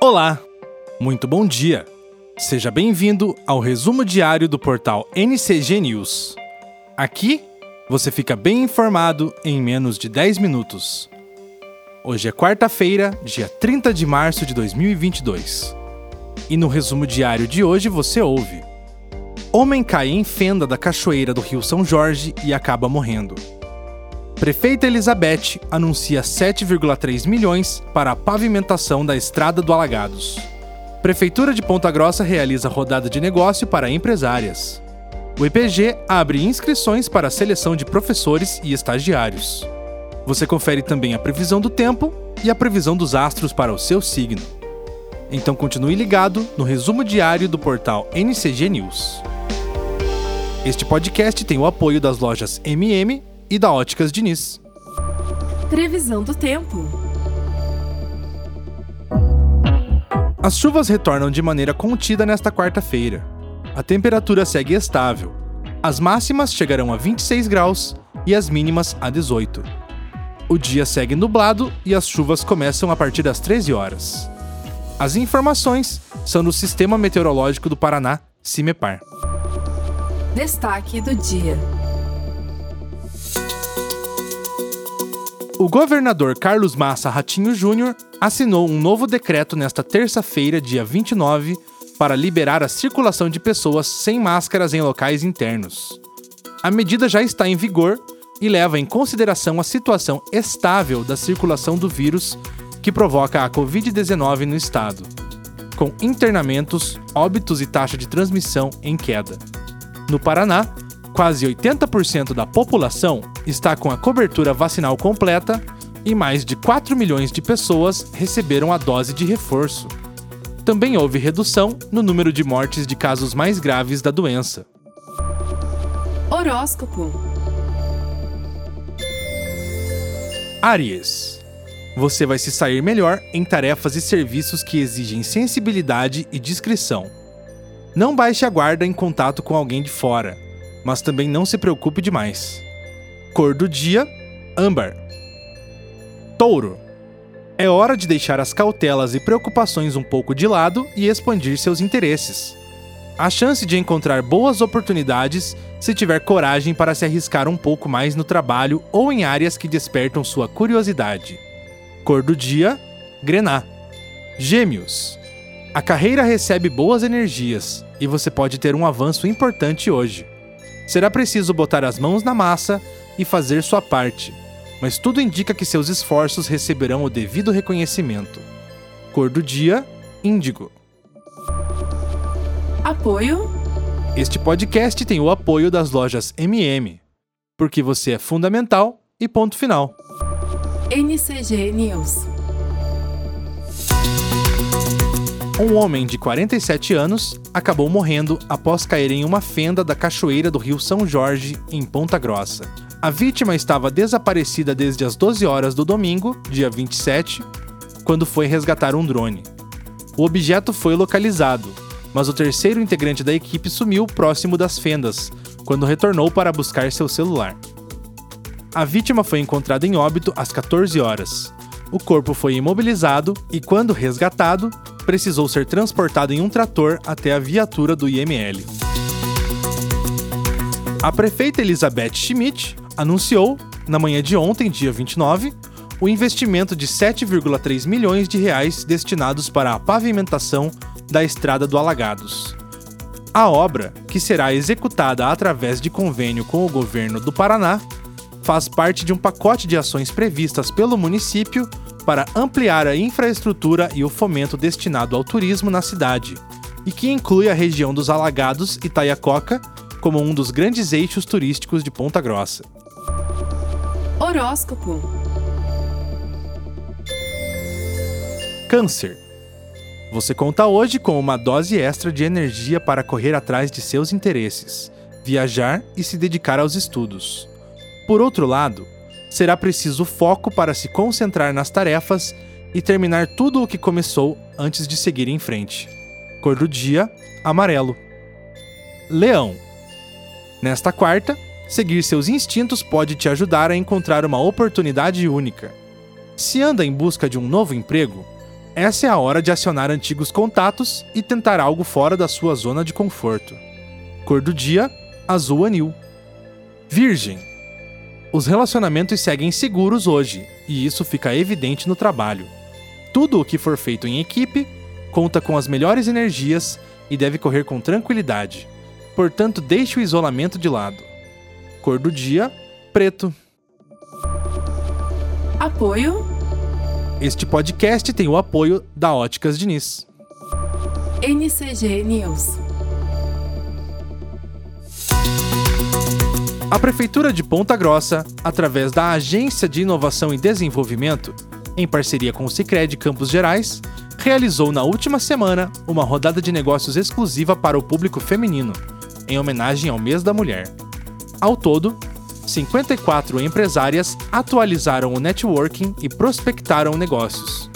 Olá, muito bom dia. Seja bem-vindo ao resumo diário do portal NCG News. Aqui você fica bem informado em menos de 10 minutos. Hoje é quarta-feira, dia 30 de março de 2022. E no resumo diário de hoje você ouve: Homem cai em fenda da cachoeira do Rio São Jorge e acaba morrendo. Prefeita Elizabeth anuncia 7,3 milhões para a pavimentação da Estrada do Alagados. Prefeitura de Ponta Grossa realiza rodada de negócio para empresárias. O IPG abre inscrições para a seleção de professores e estagiários. Você confere também a previsão do tempo e a previsão dos astros para o seu signo. Então continue ligado no resumo diário do portal NCG News. Este podcast tem o apoio das lojas MM e da Óticas Diniz. Previsão do tempo. As chuvas retornam de maneira contida nesta quarta-feira. A temperatura segue estável. As máximas chegarão a 26 graus e as mínimas a 18. O dia segue nublado e as chuvas começam a partir das 13 horas. As informações são do Sistema Meteorológico do Paraná, CIMEPAR. Destaque do dia. O governador Carlos Massa Ratinho Júnior assinou um novo decreto nesta terça-feira, dia 29, para liberar a circulação de pessoas sem máscaras em locais internos. A medida já está em vigor e leva em consideração a situação estável da circulação do vírus que provoca a Covid-19 no estado, com internamentos, óbitos e taxa de transmissão em queda. No Paraná, quase 80% da população está com a cobertura vacinal completa e mais de 4 milhões de pessoas receberam a dose de reforço. Também houve redução no número de mortes de casos mais graves da doença. Horóscopo. Aries. Você vai se sair melhor em tarefas e serviços que exigem sensibilidade e discrição. Não baixe a guarda em contato com alguém de fora mas também não se preocupe demais. Cor do dia: âmbar. Touro. É hora de deixar as cautelas e preocupações um pouco de lado e expandir seus interesses. A chance de encontrar boas oportunidades se tiver coragem para se arriscar um pouco mais no trabalho ou em áreas que despertam sua curiosidade. Cor do dia: grená. Gêmeos. A carreira recebe boas energias e você pode ter um avanço importante hoje será preciso botar as mãos na massa e fazer sua parte, mas tudo indica que seus esforços receberão o devido reconhecimento. Cor do dia: índigo. Apoio. Este podcast tem o apoio das lojas MM, porque você é fundamental e ponto final. NCG News. Um homem de 47 anos acabou morrendo após cair em uma fenda da cachoeira do Rio São Jorge, em Ponta Grossa. A vítima estava desaparecida desde as 12 horas do domingo, dia 27, quando foi resgatar um drone. O objeto foi localizado, mas o terceiro integrante da equipe sumiu próximo das fendas, quando retornou para buscar seu celular. A vítima foi encontrada em óbito às 14 horas. O corpo foi imobilizado e, quando resgatado, precisou ser transportado em um trator até a viatura do IML. A prefeita Elizabeth Schmidt anunciou, na manhã de ontem, dia 29, o investimento de 7,3 milhões de reais destinados para a pavimentação da Estrada do Alagados. A obra, que será executada através de convênio com o governo do Paraná, faz parte de um pacote de ações previstas pelo município para ampliar a infraestrutura e o fomento destinado ao turismo na cidade, e que inclui a região dos Alagados e Taiacoca como um dos grandes eixos turísticos de Ponta Grossa. Horóscopo. Câncer. Você conta hoje com uma dose extra de energia para correr atrás de seus interesses, viajar e se dedicar aos estudos. Por outro lado, será preciso foco para se concentrar nas tarefas e terminar tudo o que começou antes de seguir em frente. Cor do dia: amarelo. Leão. Nesta quarta, seguir seus instintos pode te ajudar a encontrar uma oportunidade única. Se anda em busca de um novo emprego, essa é a hora de acionar antigos contatos e tentar algo fora da sua zona de conforto. Cor do dia: azul anil. Virgem. Os relacionamentos seguem seguros hoje, e isso fica evidente no trabalho. Tudo o que for feito em equipe conta com as melhores energias e deve correr com tranquilidade. Portanto, deixe o isolamento de lado. Cor do dia: preto. Apoio Este podcast tem o apoio da Óticas Diniz. NCG News. A Prefeitura de Ponta Grossa, através da Agência de Inovação e Desenvolvimento, em parceria com o Sicredi Campos Gerais, realizou na última semana uma rodada de negócios exclusiva para o público feminino, em homenagem ao Mês da Mulher. Ao todo, 54 empresárias atualizaram o networking e prospectaram negócios.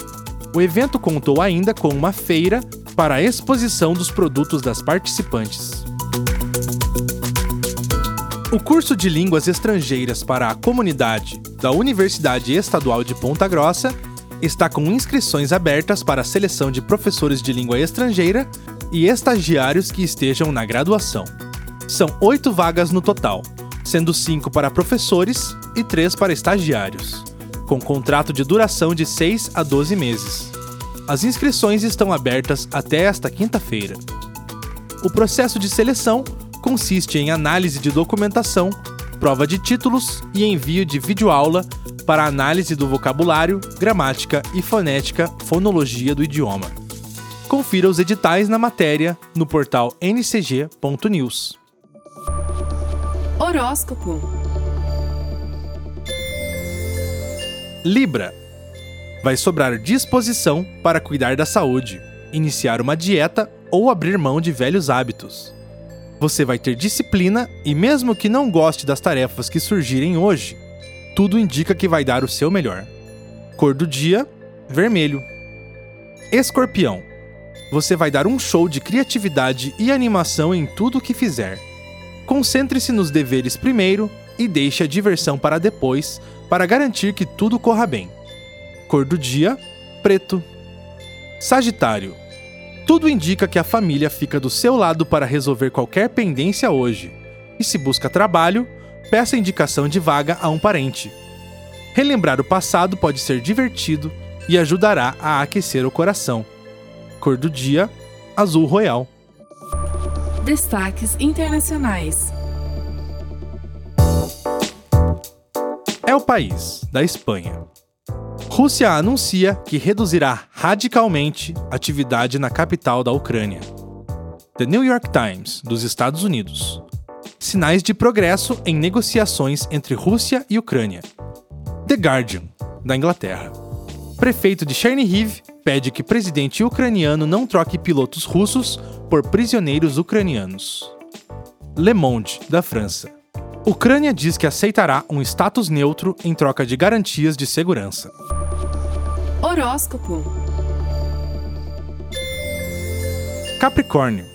O evento contou ainda com uma feira para a exposição dos produtos das participantes. O curso de Línguas Estrangeiras para a Comunidade da Universidade Estadual de Ponta Grossa está com inscrições abertas para a seleção de professores de língua estrangeira e estagiários que estejam na graduação. São oito vagas no total, sendo cinco para professores e três para estagiários, com contrato de duração de 6 a 12 meses. As inscrições estão abertas até esta quinta-feira. O processo de seleção consiste em análise de documentação, prova de títulos e envio de videoaula para análise do vocabulário, gramática e fonética, fonologia do idioma. Confira os editais na matéria no portal ncg.news. Horóscopo Libra. Vai sobrar disposição para cuidar da saúde, iniciar uma dieta ou abrir mão de velhos hábitos. Você vai ter disciplina e, mesmo que não goste das tarefas que surgirem hoje, tudo indica que vai dar o seu melhor. Cor do dia: vermelho. Escorpião. Você vai dar um show de criatividade e animação em tudo o que fizer. Concentre-se nos deveres primeiro e deixe a diversão para depois, para garantir que tudo corra bem. Cor do dia: preto. Sagitário. Tudo indica que a família fica do seu lado para resolver qualquer pendência hoje. E se busca trabalho, peça indicação de vaga a um parente. Relembrar o passado pode ser divertido e ajudará a aquecer o coração. Cor do dia: azul royal. Destaques internacionais. É o país da Espanha. Rússia anuncia que reduzirá radicalmente atividade na capital da Ucrânia. The New York Times, dos Estados Unidos. Sinais de progresso em negociações entre Rússia e Ucrânia. The Guardian, da Inglaterra. Prefeito de Chernihiv pede que presidente ucraniano não troque pilotos russos por prisioneiros ucranianos. Le Monde, da França. Ucrânia diz que aceitará um status neutro em troca de garantias de segurança. Horóscopo Capricórnio.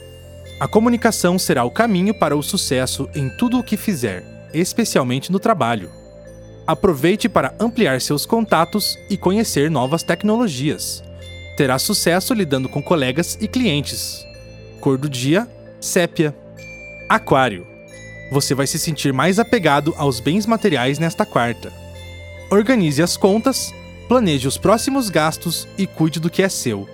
A comunicação será o caminho para o sucesso em tudo o que fizer, especialmente no trabalho. Aproveite para ampliar seus contatos e conhecer novas tecnologias. Terá sucesso lidando com colegas e clientes. Cor do dia: sépia. Aquário. Você vai se sentir mais apegado aos bens materiais nesta quarta. Organize as contas, planeje os próximos gastos e cuide do que é seu.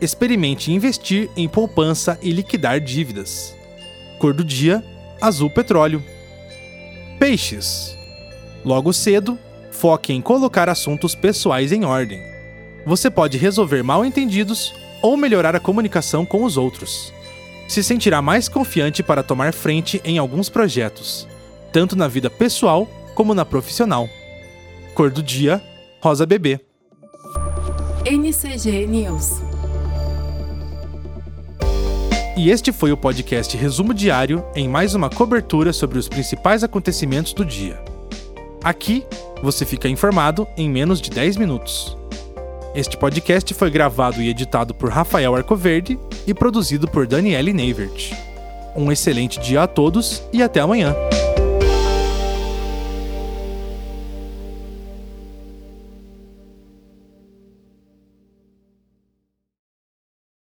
Experimente investir em poupança e liquidar dívidas. Cor do dia: azul petróleo. Peixes. Logo cedo, foque em colocar assuntos pessoais em ordem. Você pode resolver mal-entendidos ou melhorar a comunicação com os outros. Se sentirá mais confiante para tomar frente em alguns projetos, tanto na vida pessoal como na profissional. Cor do dia: rosa bebê. NCG News. E este foi o podcast Resumo Diário em mais uma cobertura sobre os principais acontecimentos do dia. Aqui você fica informado em menos de 10 minutos. Este podcast foi gravado e editado por Rafael Arcoverde e produzido por Daniele Neivert. Um excelente dia a todos e até amanhã!